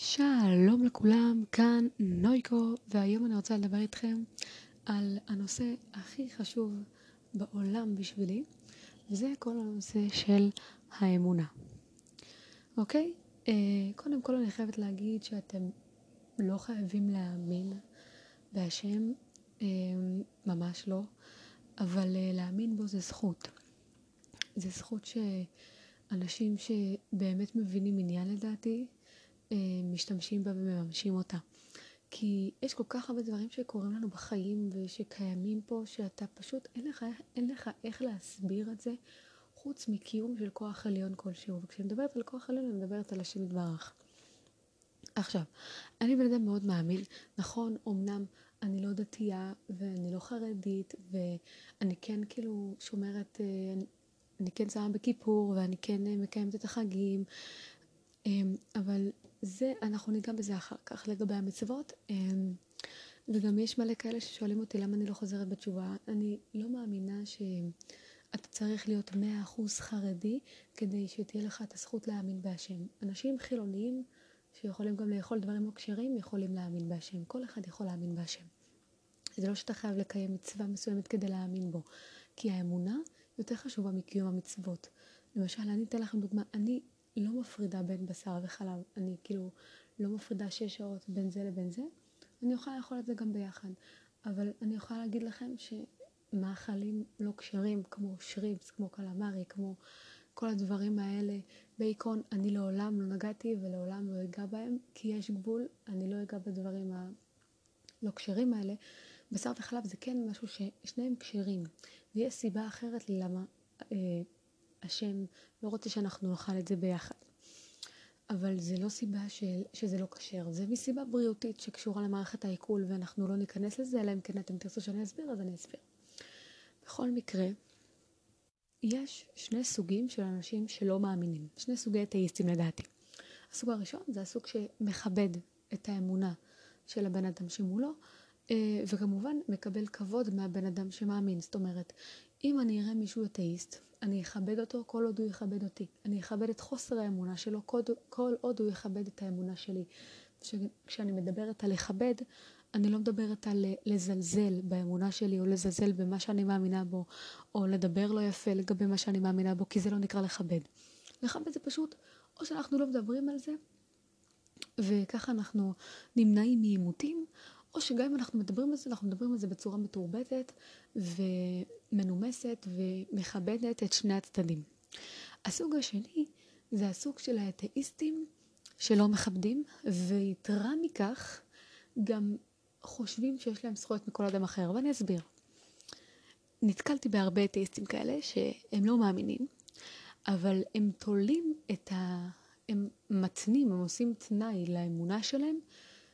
שלום לכולם, כאן נויקו, והיום אני רוצה לדבר איתכם על הנושא הכי חשוב בעולם בשבילי, וזה כל הנושא של האמונה. אוקיי? אה, קודם כל אני חייבת להגיד שאתם לא חייבים להאמין בהשם, אה, ממש לא, אבל אה, להאמין בו זה זכות. זה זכות שאנשים שבאמת מבינים עניין לדעתי, משתמשים בה ומממשים אותה. כי יש כל כך הרבה דברים שקורים לנו בחיים ושקיימים פה, שאתה פשוט, אין לך, אין לך איך להסביר את זה, חוץ מקיום של כוח עליון כלשהו. וכשאני מדברת על כוח עליון, אני מדברת על השם יתברך. עכשיו, אני בן אדם מאוד מאמין. נכון, אמנם אני לא דתייה ואני לא חרדית, ואני כן כאילו שומרת, אה, אני כן שמה בכיפור, ואני כן אה, מקיימת את החגים, אבל זה, אנחנו ניגע בזה אחר כך לגבי המצוות. אמ, וגם יש מלא כאלה ששואלים אותי למה אני לא חוזרת בתשובה. אני לא מאמינה שאתה צריך להיות מאה אחוז חרדי כדי שתהיה לך את הזכות להאמין בהשם. אנשים חילוניים שיכולים גם לאכול דברים לא כשרים יכולים להאמין בהשם. כל אחד יכול להאמין בהשם. זה לא שאתה חייב לקיים מצווה מסוימת כדי להאמין בו. כי האמונה יותר חשובה מקיום המצוות. למשל, אני אתן לכם דוגמה. אני לא מפרידה בין בשר וחלב. אני כאילו לא מפרידה שש שעות בין זה לבין זה. אני יכולה לאכול את זה גם ביחד. אבל אני יכולה להגיד לכם שמאכלים לא כשרים, כמו שריפס, כמו קלמרי, כמו כל הדברים האלה, בייקון, אני לעולם לא נגעתי ולעולם לא אגע בהם, כי יש גבול, אני לא אגע בדברים הלא כשרים האלה. בשר וחלב זה כן משהו ששניהם כשרים, ויש סיבה אחרת למה אה, השם לא רוצה שאנחנו נאכל את זה ביחד. אבל זה לא סיבה של, שזה לא כשר, זה מסיבה בריאותית שקשורה למערכת העיכול ואנחנו לא ניכנס לזה, אלא אם כן אתם תרצו שאני אסביר, אז אני אסביר. בכל מקרה, יש שני סוגים של אנשים שלא מאמינים, שני סוגי אתאיסטים לדעתי. הסוג הראשון זה הסוג שמכבד את האמונה של הבן אדם שמולו, אה, וכמובן מקבל כבוד מהבן אדם שמאמין. זאת אומרת, אם אני אראה מישהו אתאיסט אני אכבד אותו כל עוד הוא יכבד אותי. אני אכבד את חוסר האמונה שלו כל, עוד הוא יכבד את האמונה שלי. כשאני מדברת על לכבד, אני לא מדברת על לזלזל באמונה שלי, או לזלזל במה שאני מאמינה בו, או לדבר לא יפה לגבי מה שאני מאמינה בו, כי זה לא נקרא לכבד. לכבד זה פשוט, או שאנחנו לא מדברים על זה, וככה אנחנו נמנעים מעימותים, או שגם אם אנחנו מדברים על זה, אנחנו מדברים על זה בצורה מתורבתת ומנומסת ומכבדת את שני הצדדים. הסוג השני זה הסוג של האתאיסטים שלא מכבדים, ויתרה מכך גם חושבים שיש להם זכויות מכל אדם אחר, ואני אסביר. נתקלתי בהרבה אתאיסטים כאלה שהם לא מאמינים, אבל הם תולים את ה... הם מתנים, הם עושים תנאי לאמונה שלהם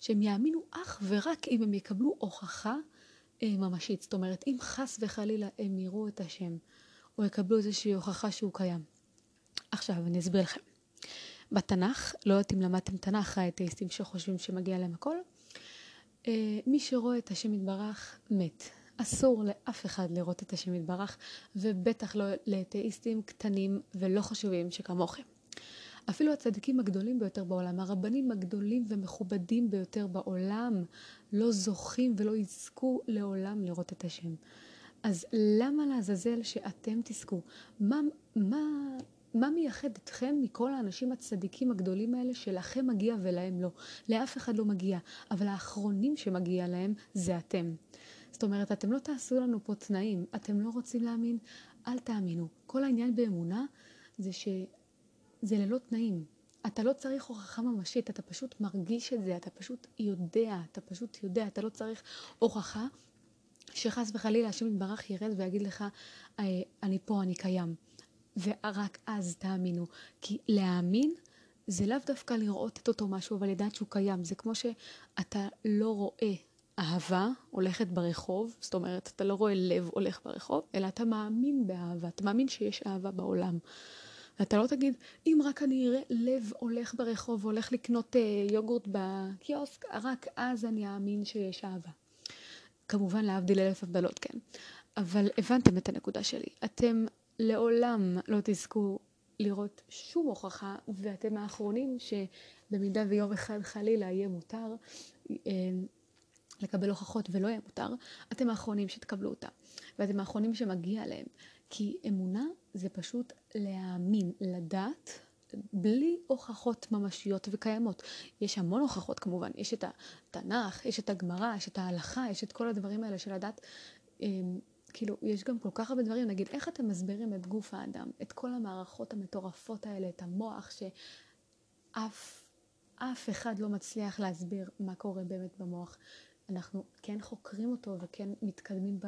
שהם יאמינו אך ורק אם הם יקבלו הוכחה אה, ממשית. זאת אומרת, אם חס וחלילה הם יראו את השם, או יקבלו איזושהי הוכחה שהוא קיים. עכשיו, אני אסביר לכם. בתנ"ך, לא יודעת אם למדתם תנ"ך, האתאיסטים שחושבים שמגיע להם הכל, אה, מי שרואה את השם יתברך מת. אסור לאף אחד לראות את השם יתברך, ובטח לא לאתאיסטים קטנים ולא חשובים שכמוכם. אפילו הצדיקים הגדולים ביותר בעולם, הרבנים הגדולים ומכובדים ביותר בעולם, לא זוכים ולא יזכו לעולם לראות את השם. אז למה לעזאזל שאתם תזכו? מה, מה, מה מייחד אתכם מכל האנשים הצדיקים הגדולים האלה שלכם מגיע ולהם לא? לאף אחד לא מגיע, אבל האחרונים שמגיע להם זה אתם. זאת אומרת, אתם לא תעשו לנו פה תנאים, אתם לא רוצים להאמין, אל תאמינו. כל העניין באמונה זה ש... זה ללא תנאים. אתה לא צריך הוכחה ממשית, אתה פשוט מרגיש את זה, אתה פשוט יודע, אתה פשוט יודע, אתה לא צריך הוכחה שחס וחלילה השם יתברך ירד ויגיד לך, אה, אני פה, אני קיים. ורק אז תאמינו. כי להאמין זה לאו דווקא לראות את אותו משהו, אבל לדעת שהוא קיים. זה כמו שאתה לא רואה אהבה הולכת ברחוב, זאת אומרת, אתה לא רואה לב הולך ברחוב, אלא אתה מאמין באהבה, אתה מאמין שיש אהבה בעולם. ואתה לא תגיד, אם רק אני אראה לב הולך ברחוב, הולך לקנות אה, יוגורט בקיוסק, רק אז אני אאמין שיש אהבה. כמובן להבדיל אלף הבדלות, כן. אבל הבנתם את הנקודה שלי. אתם לעולם לא תזכו לראות שום הוכחה, ואתם האחרונים במידה ויום אחד חלילה יהיה מותר אה, לקבל הוכחות ולא יהיה מותר, אתם האחרונים שתקבלו אותה, ואתם האחרונים שמגיע להם. כי אמונה זה פשוט להאמין, לדעת, בלי הוכחות ממשיות וקיימות. יש המון הוכחות כמובן, יש את התנ"ך, יש את הגמרא, יש את ההלכה, יש את כל הדברים האלה של הדת. אמ, כאילו, יש גם כל כך הרבה דברים, נגיד, איך אתם מסבירים את גוף האדם, את כל המערכות המטורפות האלה, את המוח, שאף אף אחד לא מצליח להסביר מה קורה באמת במוח. אנחנו כן חוקרים אותו וכן מתקדמים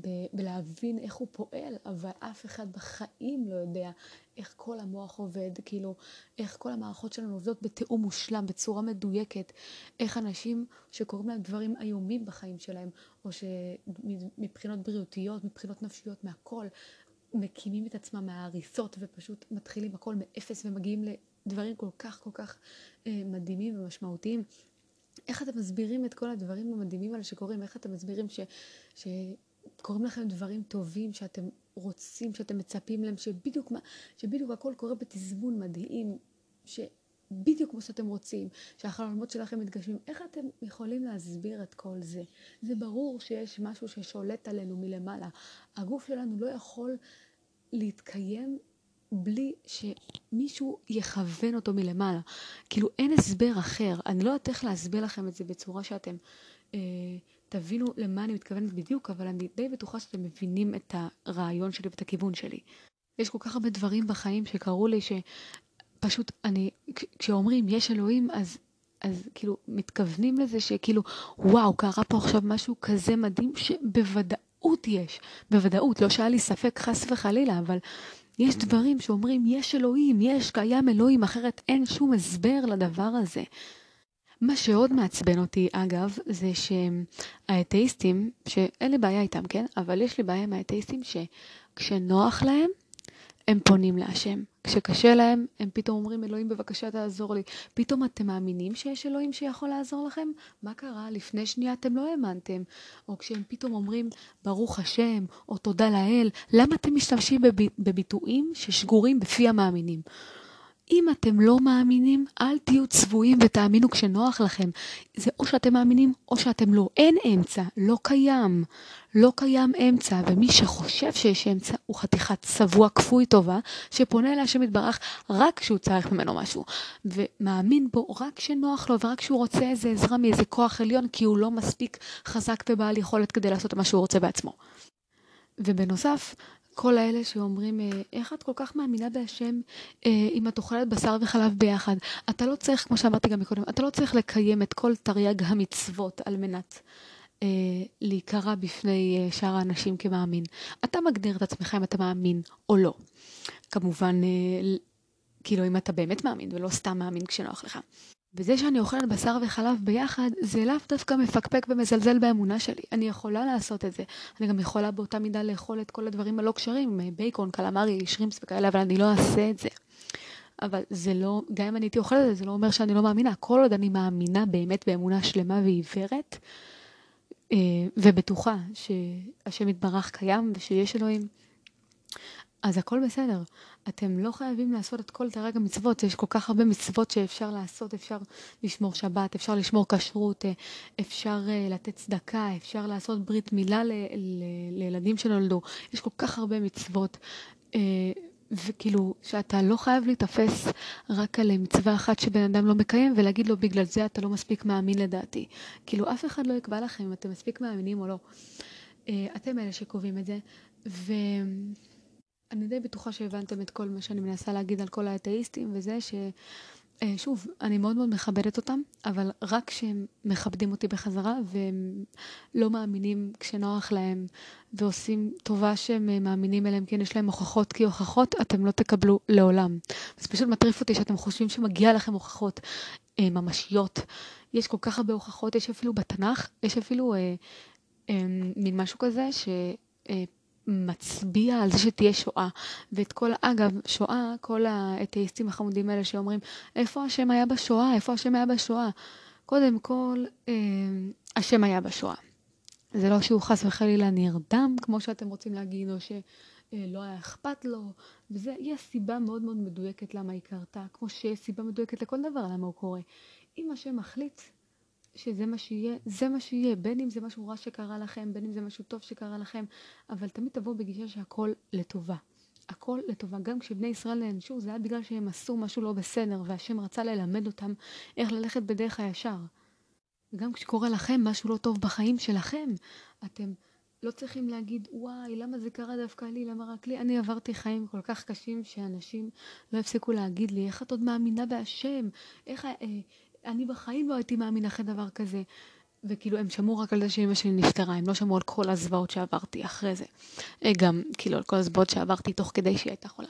ב, בלהבין איך הוא פועל, אבל אף אחד בחיים לא יודע איך כל המוח עובד, כאילו, איך כל המערכות שלנו עובדות בתיאום מושלם, בצורה מדויקת, איך אנשים שקוראים להם דברים איומים בחיים שלהם, או שמבחינות בריאותיות, מבחינות נפשיות, מהכל, מקימים את עצמם מההריסות ופשוט מתחילים הכל מאפס ומגיעים לדברים כל כך כל כך אה, מדהימים ומשמעותיים. איך אתם מסבירים את כל הדברים המדהימים האלה שקורים? איך אתם מסבירים ש... ש... קורים לכם דברים טובים שאתם רוצים, שאתם מצפים להם, שבדיוק, מה, שבדיוק הכל קורה בתזמון מדהים, שבדיוק כמו שאתם רוצים, שהחלומות שלכם מתגשמים. איך אתם יכולים להסביר את כל זה? זה ברור שיש משהו ששולט עלינו מלמעלה. הגוף שלנו לא יכול להתקיים בלי שמישהו יכוון אותו מלמעלה. כאילו אין הסבר אחר. אני לא יודעת איך להסביר לכם את זה בצורה שאתם... אה, תבינו למה אני מתכוונת בדיוק, אבל אני די בטוחה שאתם מבינים את הרעיון שלי ואת הכיוון שלי. יש כל כך הרבה דברים בחיים שקרו לי שפשוט אני, כשאומרים יש אלוהים, אז, אז כאילו מתכוונים לזה שכאילו, וואו, קרה פה עכשיו משהו כזה מדהים שבוודאות יש. בוודאות, לא שהיה לי ספק חס וחלילה, אבל יש דברים שאומרים יש אלוהים, יש, קיים אלוהים, אחרת אין שום הסבר לדבר הזה. מה שעוד מעצבן אותי, אגב, זה שהאתאיסטים, שאין לי בעיה איתם, כן? אבל יש לי בעיה עם האתאיסטים שכשנוח להם, הם פונים להשם. כשקשה להם, הם פתאום אומרים, אלוהים בבקשה תעזור לי. פתאום אתם מאמינים שיש אלוהים שיכול לעזור לכם? מה קרה? לפני שנייה אתם לא האמנתם. או כשהם פתאום אומרים, ברוך השם, או תודה לאל, למה אתם משתמשים בב... בביטויים ששגורים בפי המאמינים? אם אתם לא מאמינים, אל תהיו צבועים ותאמינו כשנוח לכם. זה או שאתם מאמינים או שאתם לא. אין אמצע, לא קיים. לא קיים אמצע, ומי שחושב שיש אמצע הוא חתיכת צבוע כפוי טובה, שפונה אל השם יתברך רק כשהוא צריך ממנו משהו. ומאמין בו רק כשנוח לו ורק כשהוא רוצה איזה עזרה מאיזה כוח עליון, כי הוא לא מספיק חזק ובעל יכולת כדי לעשות מה שהוא רוצה בעצמו. ובנוסף, כל האלה שאומרים, אה, איך את כל כך מאמינה בהשם אה, אם את אוכלת בשר וחלב ביחד? אתה לא צריך, כמו שאמרתי גם מקודם, אתה לא צריך לקיים את כל תרי"ג המצוות על מנת אה, להיקרא בפני שאר האנשים כמאמין. אתה מגדיר את עצמך אם אתה מאמין או לא. כמובן, כאילו אם אתה באמת מאמין ולא סתם מאמין כשנוח לך. וזה שאני אוכלת בשר וחלב ביחד, זה לאו דווקא מפקפק ומזלזל באמונה שלי. אני יכולה לעשות את זה. אני גם יכולה באותה מידה לאכול את כל הדברים הלא כשרים, בייקון, קלמרי, שרימפס וכאלה, אבל אני לא אעשה את זה. אבל זה לא, גם אם אני הייתי אוכלת את זה, זה לא אומר שאני לא מאמינה. כל עוד אני מאמינה באמת באמונה שלמה ועיוורת, אה, ובטוחה שהשם יתברך קיים ושיש אלוהים, אז הכל בסדר. אתם לא חייבים לעשות את כל תרג המצוות, יש כל כך הרבה מצוות שאפשר לעשות, אפשר לשמור שבת, אפשר לשמור כשרות, אה, אפשר אה, לתת צדקה, אפשר לעשות ברית מילה ל- ל- לילדים שנולדו, יש כל כך הרבה מצוות. אה, וכאילו, שאתה לא חייב להיתפס רק על מצווה אחת שבן אדם לא מקיים ולהגיד לו, בגלל זה אתה לא מספיק מאמין לדעתי. כאילו, אף אחד לא יקבע לכם אם אתם מספיק מאמינים או לא. אתם אלה שקובעים את זה, ו... אני די בטוחה שהבנתם את כל מה שאני מנסה להגיד על כל האתאיסטים, וזה ש... אה, שוב, אני מאוד מאוד מכבדת אותם, אבל רק כשהם מכבדים אותי בחזרה והם לא מאמינים כשנוח להם ועושים טובה שהם אה, מאמינים אליהם, כן יש להם הוכחות כי הוכחות אתם לא תקבלו לעולם. זה פשוט מטריף אותי שאתם חושבים שמגיע לכם הוכחות אה, ממשיות. יש כל כך הרבה הוכחות, יש אפילו בתנ"ך, יש אפילו אה, אה, מין משהו כזה ש... אה, מצביע על זה שתהיה שואה. ואת כל, אגב, שואה, כל האתאיסטים החמודים האלה שאומרים, איפה השם היה בשואה? איפה השם היה בשואה? קודם כל, אה, השם היה בשואה. זה לא שהוא חס וחלילה נרדם, כמו שאתם רוצים להגיד, או שהוא אה, לא היה אכפת לו, וזה, יש סיבה מאוד מאוד מדויקת למה היא קרתה, כמו שיש סיבה מדויקת לכל דבר למה הוא קורה. אם השם מחליט שזה מה שיהיה, זה מה שיהיה, בין אם זה משהו רע שקרה לכם, בין אם זה משהו טוב שקרה לכם, אבל תמיד תבואו בגישה שהכל לטובה. הכל לטובה. גם כשבני ישראל נענשו, זה היה בגלל שהם עשו משהו לא בסדר, והשם רצה ללמד אותם איך ללכת בדרך הישר. וגם כשקורה לכם משהו לא טוב בחיים שלכם, אתם לא צריכים להגיד, וואי, למה זה קרה דווקא לי, למה רק לי? אני עברתי חיים כל כך קשים שאנשים לא הפסיקו להגיד לי, איך את עוד מאמינה בהשם? איך... אה, אני בחיים לא הייתי מאמינה אחרי דבר כזה. וכאילו הם שמעו רק על זה שאמא שלי נפטרה, הם לא שמעו על כל הזוועות שעברתי אחרי זה. אה, גם כאילו על כל הזוועות שעברתי תוך כדי שהיא הייתה חולה.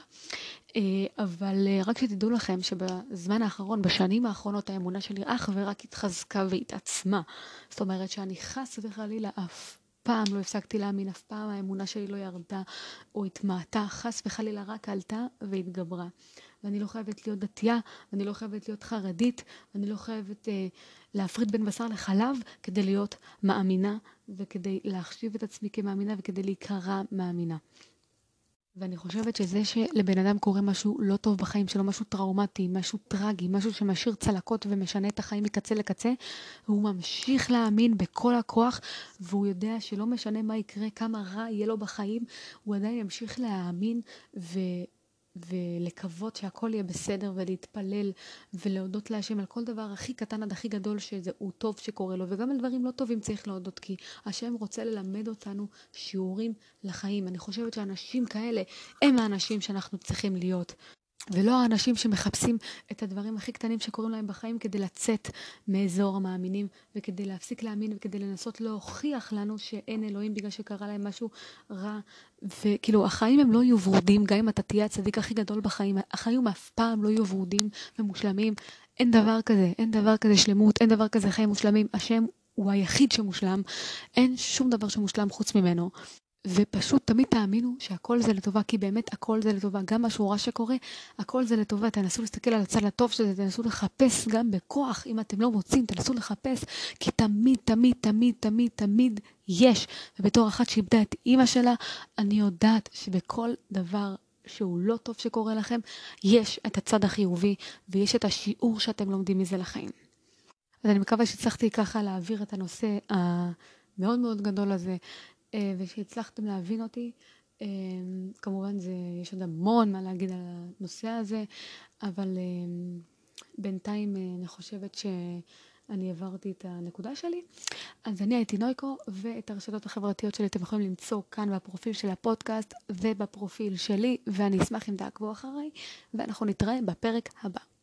אה, אבל אה, רק שתדעו לכם שבזמן האחרון, בשנים האחרונות, האמונה שלי אך ורק התחזקה והתעצמה. זאת אומרת שאני חס וחלילה אף פעם לא הפסקתי להאמין, אף פעם האמונה שלי לא ירדה או התמעטה, חס וחלילה רק עלתה והתגברה. ואני לא חייבת להיות דתייה, ואני לא חייבת להיות חרדית, ואני לא חייבת אה, להפריד בין בשר לחלב כדי להיות מאמינה וכדי להחשיב את עצמי כמאמינה וכדי להיקרא מאמינה. ואני חושבת שזה שלבן אדם קורה משהו לא טוב בחיים שלו, משהו טראומטי, משהו טרגי, משהו שמשאיר צלקות ומשנה את החיים מקצה לקצה, והוא ממשיך להאמין בכל הכוח, והוא יודע שלא משנה מה יקרה, כמה רע יהיה לו בחיים, הוא עדיין ימשיך להאמין ו... ולקוות שהכל יהיה בסדר ולהתפלל ולהודות להשם על כל דבר הכי קטן עד הכי גדול שהוא טוב שקורה לו וגם על דברים לא טובים צריך להודות כי השם רוצה ללמד אותנו שיעורים לחיים. אני חושבת שאנשים כאלה הם האנשים שאנחנו צריכים להיות. ולא האנשים שמחפשים את הדברים הכי קטנים שקורים להם בחיים כדי לצאת מאזור המאמינים וכדי להפסיק להאמין וכדי לנסות להוכיח לנו שאין אלוהים בגלל שקרה להם משהו רע. וכאילו החיים הם לא יהיו ורודים גם אם אתה תהיה הצדיק הכי גדול בחיים. החיים אף פעם לא יהיו ורודים ומושלמים. אין דבר כזה, אין דבר כזה שלמות, אין דבר כזה חיים מושלמים. השם הוא היחיד שמושלם, אין שום דבר שמושלם חוץ ממנו. ופשוט תמיד תאמינו שהכל זה לטובה, כי באמת הכל זה לטובה. גם משהו רע שקורה, הכל זה לטובה. תנסו להסתכל על הצד הטוב של זה, תנסו לחפש גם בכוח. אם אתם לא מוצאים, תנסו לחפש, כי תמיד, תמיד, תמיד, תמיד, תמיד יש. ובתור אחת שאיבדה את אימא שלה, אני יודעת שבכל דבר שהוא לא טוב שקורה לכם, יש את הצד החיובי, ויש את השיעור שאתם לומדים מזה לחיים. אז אני מקווה שהצלחתי ככה להעביר את הנושא המאוד מאוד גדול הזה ושהצלחתם להבין אותי. אה, כמובן זה, יש עוד המון מה להגיד על הנושא הזה, אבל אה, בינתיים אני חושבת שאני העברתי את הנקודה שלי. אז אני הייתי נויקו, ואת הרשתות החברתיות שלי אתם יכולים למצוא כאן בפרופיל של הפודקאסט ובפרופיל שלי, ואני אשמח אם תעקבו אחריי, ואנחנו נתראה בפרק הבא.